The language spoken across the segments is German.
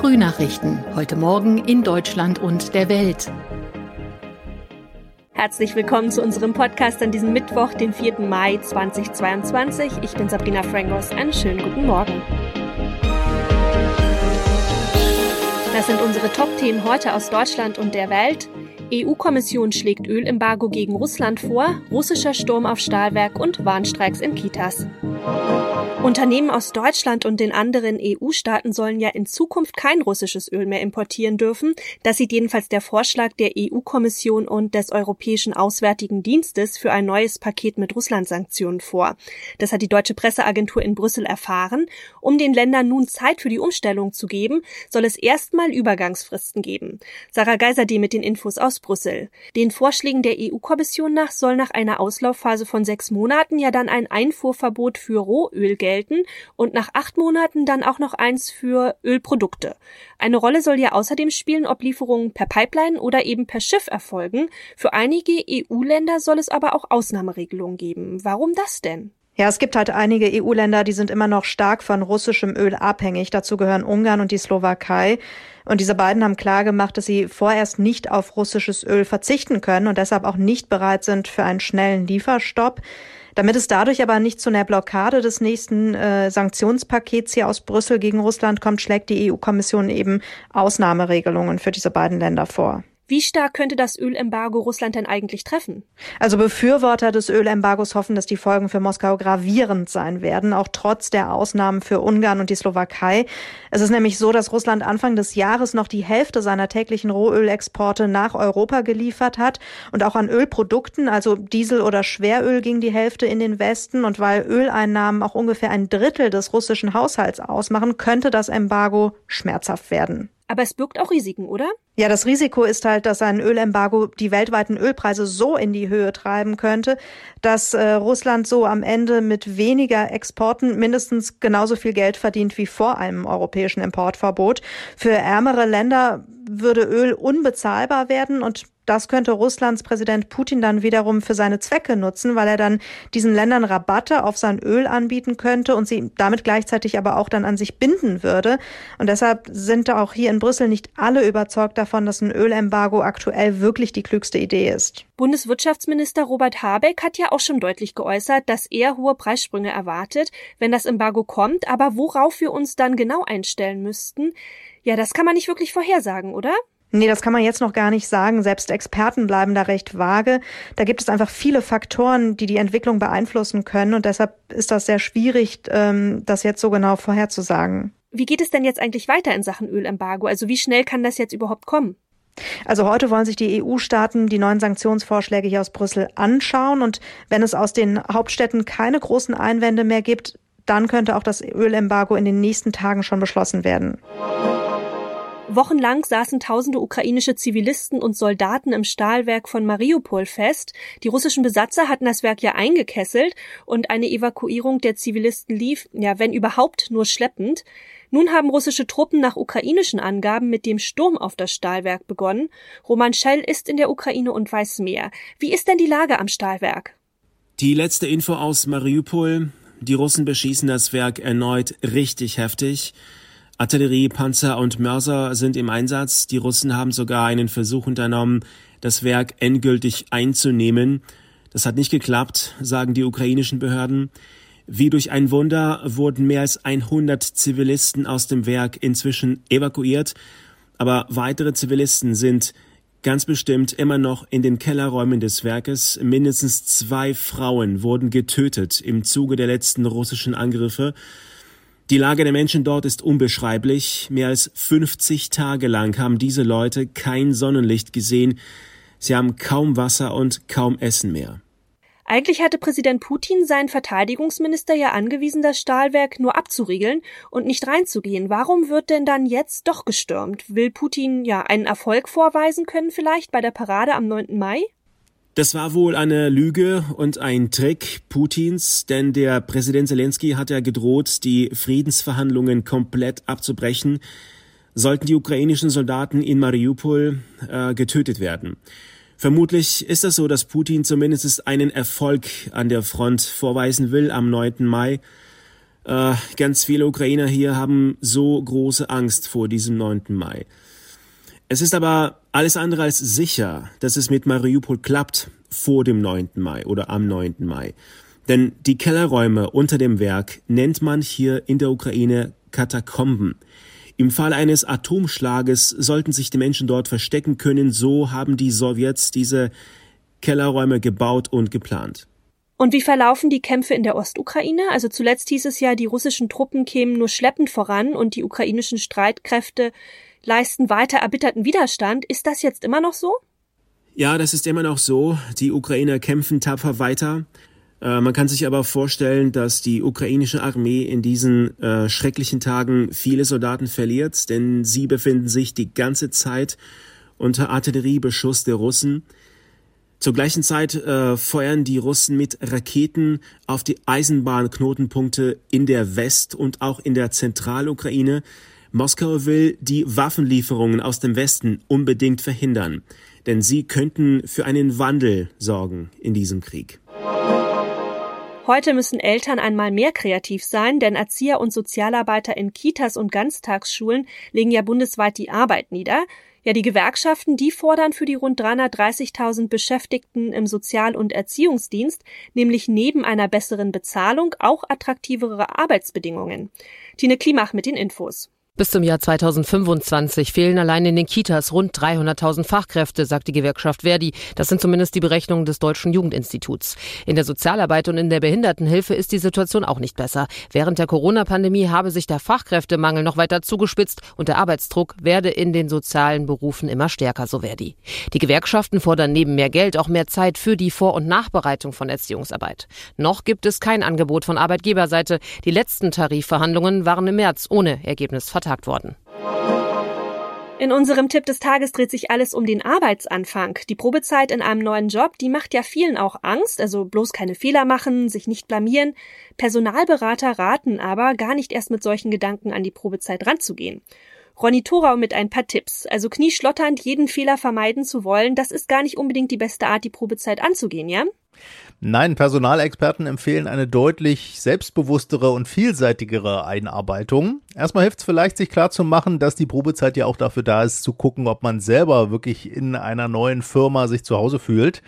Frühnachrichten. Heute Morgen in Deutschland und der Welt. Herzlich willkommen zu unserem Podcast an diesem Mittwoch, den 4. Mai 2022. Ich bin Sabrina Frangos. Einen schönen guten Morgen. Das sind unsere Top-Themen heute aus Deutschland und der Welt. EU-Kommission schlägt Ölembargo gegen Russland vor, russischer Sturm auf Stahlwerk und Warnstreiks in Kitas. Unternehmen aus Deutschland und den anderen EU-Staaten sollen ja in Zukunft kein russisches Öl mehr importieren dürfen. Das sieht jedenfalls der Vorschlag der EU-Kommission und des Europäischen Auswärtigen Dienstes für ein neues Paket mit Russland-Sanktionen vor. Das hat die deutsche Presseagentur in Brüssel erfahren. Um den Ländern nun Zeit für die Umstellung zu geben, soll es erstmal Übergangsfristen geben. Sarah Geiserde mit den Infos aus Brüssel. Den Vorschlägen der EU-Kommission nach soll nach einer Auslaufphase von sechs Monaten ja dann ein Einfuhrverbot für Rohöl gelten gelten und nach acht Monaten dann auch noch eins für Ölprodukte. Eine Rolle soll ja außerdem spielen, ob Lieferungen per Pipeline oder eben per Schiff erfolgen. Für einige EU-Länder soll es aber auch Ausnahmeregelungen geben. Warum das denn? Ja, es gibt halt einige EU-Länder, die sind immer noch stark von russischem Öl abhängig. Dazu gehören Ungarn und die Slowakei. Und diese beiden haben klargemacht, dass sie vorerst nicht auf russisches Öl verzichten können und deshalb auch nicht bereit sind für einen schnellen Lieferstopp. Damit es dadurch aber nicht zu einer Blockade des nächsten äh, Sanktionspakets hier aus Brüssel gegen Russland kommt, schlägt die EU-Kommission eben Ausnahmeregelungen für diese beiden Länder vor. Wie stark könnte das Ölembargo Russland denn eigentlich treffen? Also Befürworter des Ölembargos hoffen, dass die Folgen für Moskau gravierend sein werden, auch trotz der Ausnahmen für Ungarn und die Slowakei. Es ist nämlich so, dass Russland Anfang des Jahres noch die Hälfte seiner täglichen Rohölexporte nach Europa geliefert hat und auch an Ölprodukten, also Diesel oder Schweröl ging die Hälfte in den Westen und weil Öleinnahmen auch ungefähr ein Drittel des russischen Haushalts ausmachen, könnte das Embargo schmerzhaft werden. Aber es birgt auch Risiken, oder? Ja, das Risiko ist halt, dass ein Ölembargo die weltweiten Ölpreise so in die Höhe treiben könnte, dass äh, Russland so am Ende mit weniger Exporten mindestens genauso viel Geld verdient wie vor einem europäischen Importverbot. Für ärmere Länder würde Öl unbezahlbar werden und das könnte Russlands Präsident Putin dann wiederum für seine Zwecke nutzen, weil er dann diesen Ländern Rabatte auf sein Öl anbieten könnte und sie damit gleichzeitig aber auch dann an sich binden würde. Und deshalb sind auch hier in Brüssel nicht alle überzeugt davon, dass ein Ölembargo aktuell wirklich die klügste Idee ist. Bundeswirtschaftsminister Robert Habeck hat ja auch schon deutlich geäußert, dass er hohe Preissprünge erwartet, wenn das Embargo kommt. Aber worauf wir uns dann genau einstellen müssten, ja, das kann man nicht wirklich vorhersagen, oder? Nee, das kann man jetzt noch gar nicht sagen. Selbst Experten bleiben da recht vage. Da gibt es einfach viele Faktoren, die die Entwicklung beeinflussen können. Und deshalb ist das sehr schwierig, ähm, das jetzt so genau vorherzusagen. Wie geht es denn jetzt eigentlich weiter in Sachen Ölembargo? Also wie schnell kann das jetzt überhaupt kommen? Also heute wollen sich die EU-Staaten die neuen Sanktionsvorschläge hier aus Brüssel anschauen. Und wenn es aus den Hauptstädten keine großen Einwände mehr gibt, dann könnte auch das Ölembargo in den nächsten Tagen schon beschlossen werden. Wochenlang saßen tausende ukrainische Zivilisten und Soldaten im Stahlwerk von Mariupol fest. Die russischen Besatzer hatten das Werk ja eingekesselt und eine Evakuierung der Zivilisten lief, ja, wenn überhaupt, nur schleppend. Nun haben russische Truppen nach ukrainischen Angaben mit dem Sturm auf das Stahlwerk begonnen. Roman Schell ist in der Ukraine und weiß mehr. Wie ist denn die Lage am Stahlwerk? Die letzte Info aus Mariupol. Die Russen beschießen das Werk erneut richtig heftig. Artillerie, Panzer und Mörser sind im Einsatz. Die Russen haben sogar einen Versuch unternommen, das Werk endgültig einzunehmen. Das hat nicht geklappt, sagen die ukrainischen Behörden. Wie durch ein Wunder wurden mehr als 100 Zivilisten aus dem Werk inzwischen evakuiert, aber weitere Zivilisten sind ganz bestimmt immer noch in den Kellerräumen des Werkes. Mindestens zwei Frauen wurden getötet im Zuge der letzten russischen Angriffe. Die Lage der Menschen dort ist unbeschreiblich. Mehr als 50 Tage lang haben diese Leute kein Sonnenlicht gesehen. Sie haben kaum Wasser und kaum Essen mehr. Eigentlich hatte Präsident Putin seinen Verteidigungsminister ja angewiesen, das Stahlwerk nur abzuriegeln und nicht reinzugehen. Warum wird denn dann jetzt doch gestürmt? Will Putin ja einen Erfolg vorweisen können vielleicht bei der Parade am 9. Mai? Das war wohl eine Lüge und ein Trick Putins, denn der Präsident Zelensky hat ja gedroht, die Friedensverhandlungen komplett abzubrechen, sollten die ukrainischen Soldaten in Mariupol äh, getötet werden. Vermutlich ist es so, dass Putin zumindest einen Erfolg an der Front vorweisen will am 9. Mai. Äh, ganz viele Ukrainer hier haben so große Angst vor diesem 9. Mai. Es ist aber alles andere als sicher, dass es mit Mariupol klappt vor dem 9. Mai oder am 9. Mai. Denn die Kellerräume unter dem Werk nennt man hier in der Ukraine Katakomben. Im Fall eines Atomschlages sollten sich die Menschen dort verstecken können, so haben die Sowjets diese Kellerräume gebaut und geplant. Und wie verlaufen die Kämpfe in der Ostukraine? Also zuletzt hieß es ja, die russischen Truppen kämen nur schleppend voran und die ukrainischen Streitkräfte leisten weiter erbitterten Widerstand. Ist das jetzt immer noch so? Ja, das ist immer noch so. Die Ukrainer kämpfen tapfer weiter. Äh, man kann sich aber vorstellen, dass die ukrainische Armee in diesen äh, schrecklichen Tagen viele Soldaten verliert, denn sie befinden sich die ganze Zeit unter Artilleriebeschuss der Russen. Zur gleichen Zeit äh, feuern die Russen mit Raketen auf die Eisenbahnknotenpunkte in der West- und auch in der Zentralukraine. Moskau will die Waffenlieferungen aus dem Westen unbedingt verhindern, denn sie könnten für einen Wandel sorgen in diesem Krieg. Heute müssen Eltern einmal mehr kreativ sein, denn Erzieher und Sozialarbeiter in Kitas und Ganztagsschulen legen ja bundesweit die Arbeit nieder. Ja, die Gewerkschaften, die fordern für die rund 330.000 Beschäftigten im Sozial- und Erziehungsdienst nämlich neben einer besseren Bezahlung auch attraktivere Arbeitsbedingungen. Tine Klimach mit den Infos. Bis zum Jahr 2025 fehlen allein in den Kitas rund 300.000 Fachkräfte, sagt die Gewerkschaft Verdi. Das sind zumindest die Berechnungen des Deutschen Jugendinstituts. In der Sozialarbeit und in der Behindertenhilfe ist die Situation auch nicht besser. Während der Corona-Pandemie habe sich der Fachkräftemangel noch weiter zugespitzt und der Arbeitsdruck werde in den sozialen Berufen immer stärker, so Verdi. Die Gewerkschaften fordern neben mehr Geld auch mehr Zeit für die Vor- und Nachbereitung von Erziehungsarbeit. Noch gibt es kein Angebot von Arbeitgeberseite. Die letzten Tarifverhandlungen waren im März ohne Ergebnis vertagt vertagt worden. In unserem Tipp des Tages dreht sich alles um den Arbeitsanfang. Die Probezeit in einem neuen Job, die macht ja vielen auch Angst, also bloß keine Fehler machen, sich nicht blamieren. Personalberater raten aber, gar nicht erst mit solchen Gedanken an die Probezeit ranzugehen. Ronny Thorau mit ein paar Tipps. Also knieschlotternd jeden Fehler vermeiden zu wollen, das ist gar nicht unbedingt die beste Art, die Probezeit anzugehen, ja? Nein, Personalexperten empfehlen eine deutlich selbstbewusstere und vielseitigere Einarbeitung. Erstmal hilft es vielleicht, sich klarzumachen, dass die Probezeit ja auch dafür da ist, zu gucken, ob man selber wirklich in einer neuen Firma sich zu Hause fühlt.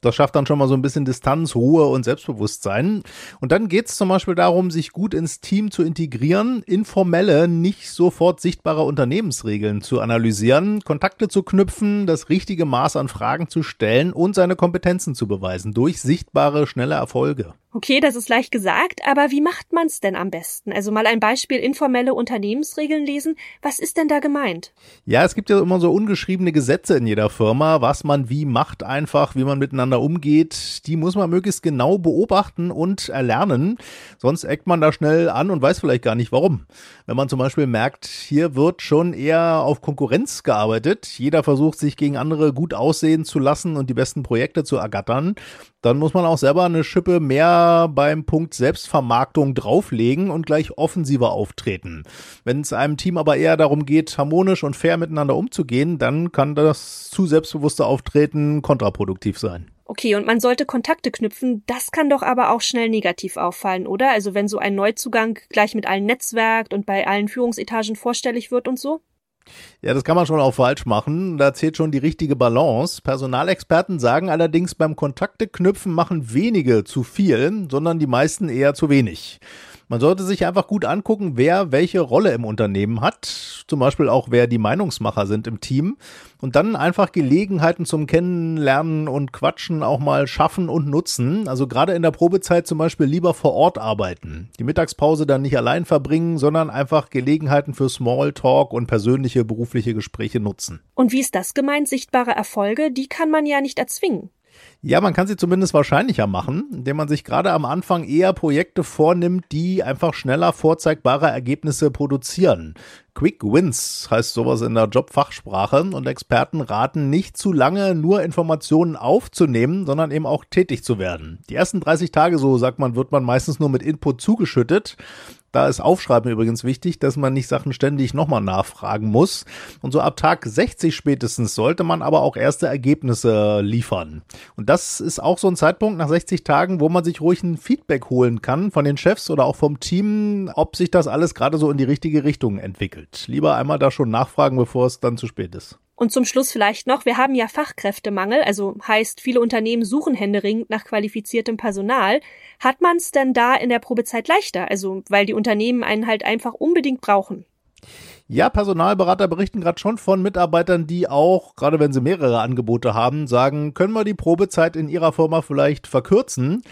Das schafft dann schon mal so ein bisschen Distanz, Ruhe und Selbstbewusstsein. Und dann geht es zum Beispiel darum, sich gut ins Team zu integrieren, informelle, nicht sofort sichtbare Unternehmensregeln zu analysieren, Kontakte zu knüpfen, das richtige Maß an Fragen zu stellen und seine Kompetenzen zu beweisen durch sichtbare, schnelle Erfolge. Okay, das ist leicht gesagt, aber wie macht man's denn am besten? Also mal ein Beispiel informelle Unternehmensregeln lesen. Was ist denn da gemeint? Ja, es gibt ja immer so ungeschriebene Gesetze in jeder Firma, was man wie macht einfach, wie man miteinander umgeht. Die muss man möglichst genau beobachten und erlernen. Sonst eckt man da schnell an und weiß vielleicht gar nicht warum. Wenn man zum Beispiel merkt, hier wird schon eher auf Konkurrenz gearbeitet. Jeder versucht sich gegen andere gut aussehen zu lassen und die besten Projekte zu ergattern. Dann muss man auch selber eine Schippe mehr beim Punkt Selbstvermarktung drauflegen und gleich offensiver auftreten. Wenn es einem Team aber eher darum geht, harmonisch und fair miteinander umzugehen, dann kann das zu selbstbewusste Auftreten kontraproduktiv sein. Okay, und man sollte Kontakte knüpfen, das kann doch aber auch schnell negativ auffallen, oder? Also wenn so ein Neuzugang gleich mit allen netzwerkt und bei allen Führungsetagen vorstellig wird und so? Ja, das kann man schon auch falsch machen. Da zählt schon die richtige Balance. Personalexperten sagen allerdings, beim Kontakte knüpfen machen wenige zu viel, sondern die meisten eher zu wenig. Man sollte sich einfach gut angucken, wer welche Rolle im Unternehmen hat, zum Beispiel auch wer die Meinungsmacher sind im Team und dann einfach Gelegenheiten zum Kennenlernen und Quatschen auch mal schaffen und nutzen. Also gerade in der Probezeit zum Beispiel lieber vor Ort arbeiten. Die Mittagspause dann nicht allein verbringen, sondern einfach Gelegenheiten für Smalltalk und persönliche berufliche Gespräche nutzen. Und wie ist das gemeint? Sichtbare Erfolge, die kann man ja nicht erzwingen. Ja, man kann sie zumindest wahrscheinlicher machen, indem man sich gerade am Anfang eher Projekte vornimmt, die einfach schneller vorzeigbare Ergebnisse produzieren. Quick Wins heißt sowas in der Jobfachsprache und Experten raten nicht zu lange nur Informationen aufzunehmen, sondern eben auch tätig zu werden. Die ersten 30 Tage, so sagt man, wird man meistens nur mit Input zugeschüttet Da ist Aufschreiben übrigens wichtig, dass man nicht Sachen ständig nochmal nachfragen muss. Und so ab Tag 60 spätestens sollte man aber auch erste Ergebnisse liefern. Und das ist auch so ein Zeitpunkt nach 60 Tagen, wo man sich ruhig ein Feedback holen kann von den Chefs oder auch vom Team, ob sich das alles gerade so in die richtige Richtung entwickelt. Lieber einmal da schon nachfragen, bevor es dann zu spät ist. Und zum Schluss vielleicht noch, wir haben ja Fachkräftemangel, also heißt, viele Unternehmen suchen händeringend nach qualifiziertem Personal. Hat man es denn da in der Probezeit leichter? Also, weil die Unternehmen einen halt einfach unbedingt brauchen. Ja, Personalberater berichten gerade schon von Mitarbeitern, die auch, gerade wenn sie mehrere Angebote haben, sagen, können wir die Probezeit in ihrer Firma vielleicht verkürzen?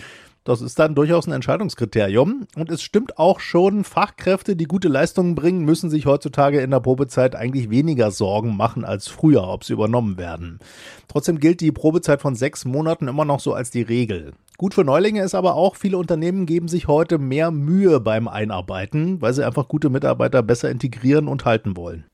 Das ist dann durchaus ein Entscheidungskriterium. Und es stimmt auch schon, Fachkräfte, die gute Leistungen bringen, müssen sich heutzutage in der Probezeit eigentlich weniger Sorgen machen als früher, ob sie übernommen werden. Trotzdem gilt die Probezeit von sechs Monaten immer noch so als die Regel. Gut für Neulinge ist aber auch, viele Unternehmen geben sich heute mehr Mühe beim Einarbeiten, weil sie einfach gute Mitarbeiter besser integrieren und halten wollen.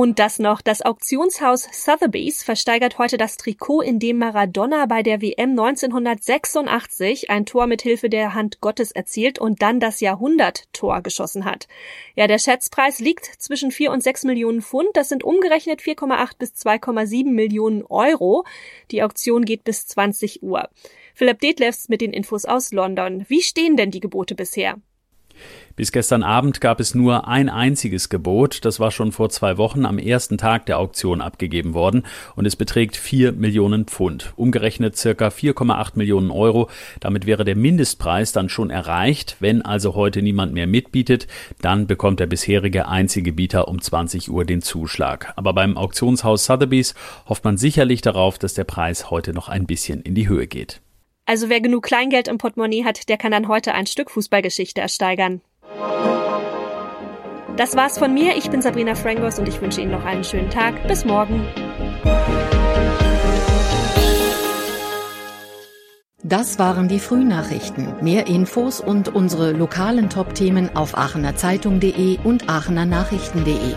Und das noch, das Auktionshaus Sotheby's versteigert heute das Trikot, in dem Maradona bei der WM 1986 ein Tor mit Hilfe der Hand Gottes erzielt und dann das Jahrhunderttor geschossen hat. Ja, der Schätzpreis liegt zwischen 4 und 6 Millionen Pfund, das sind umgerechnet 4,8 bis 2,7 Millionen Euro. Die Auktion geht bis 20 Uhr. Philipp Detlefs mit den Infos aus London. Wie stehen denn die Gebote bisher? Bis gestern Abend gab es nur ein einziges Gebot. Das war schon vor zwei Wochen am ersten Tag der Auktion abgegeben worden und es beträgt vier Millionen Pfund. Umgerechnet circa 4,8 Millionen Euro. Damit wäre der Mindestpreis dann schon erreicht. Wenn also heute niemand mehr mitbietet, dann bekommt der bisherige einzige Bieter um 20 Uhr den Zuschlag. Aber beim Auktionshaus Sotheby's hofft man sicherlich darauf, dass der Preis heute noch ein bisschen in die Höhe geht. Also wer genug Kleingeld im Portemonnaie hat, der kann dann heute ein Stück Fußballgeschichte ersteigern. Das war's von mir. Ich bin Sabrina Frangos und ich wünsche Ihnen noch einen schönen Tag. Bis morgen. Das waren die Frühnachrichten. Mehr Infos und unsere lokalen Top-Themen auf aachenerzeitung.de und aachenernachrichten.de.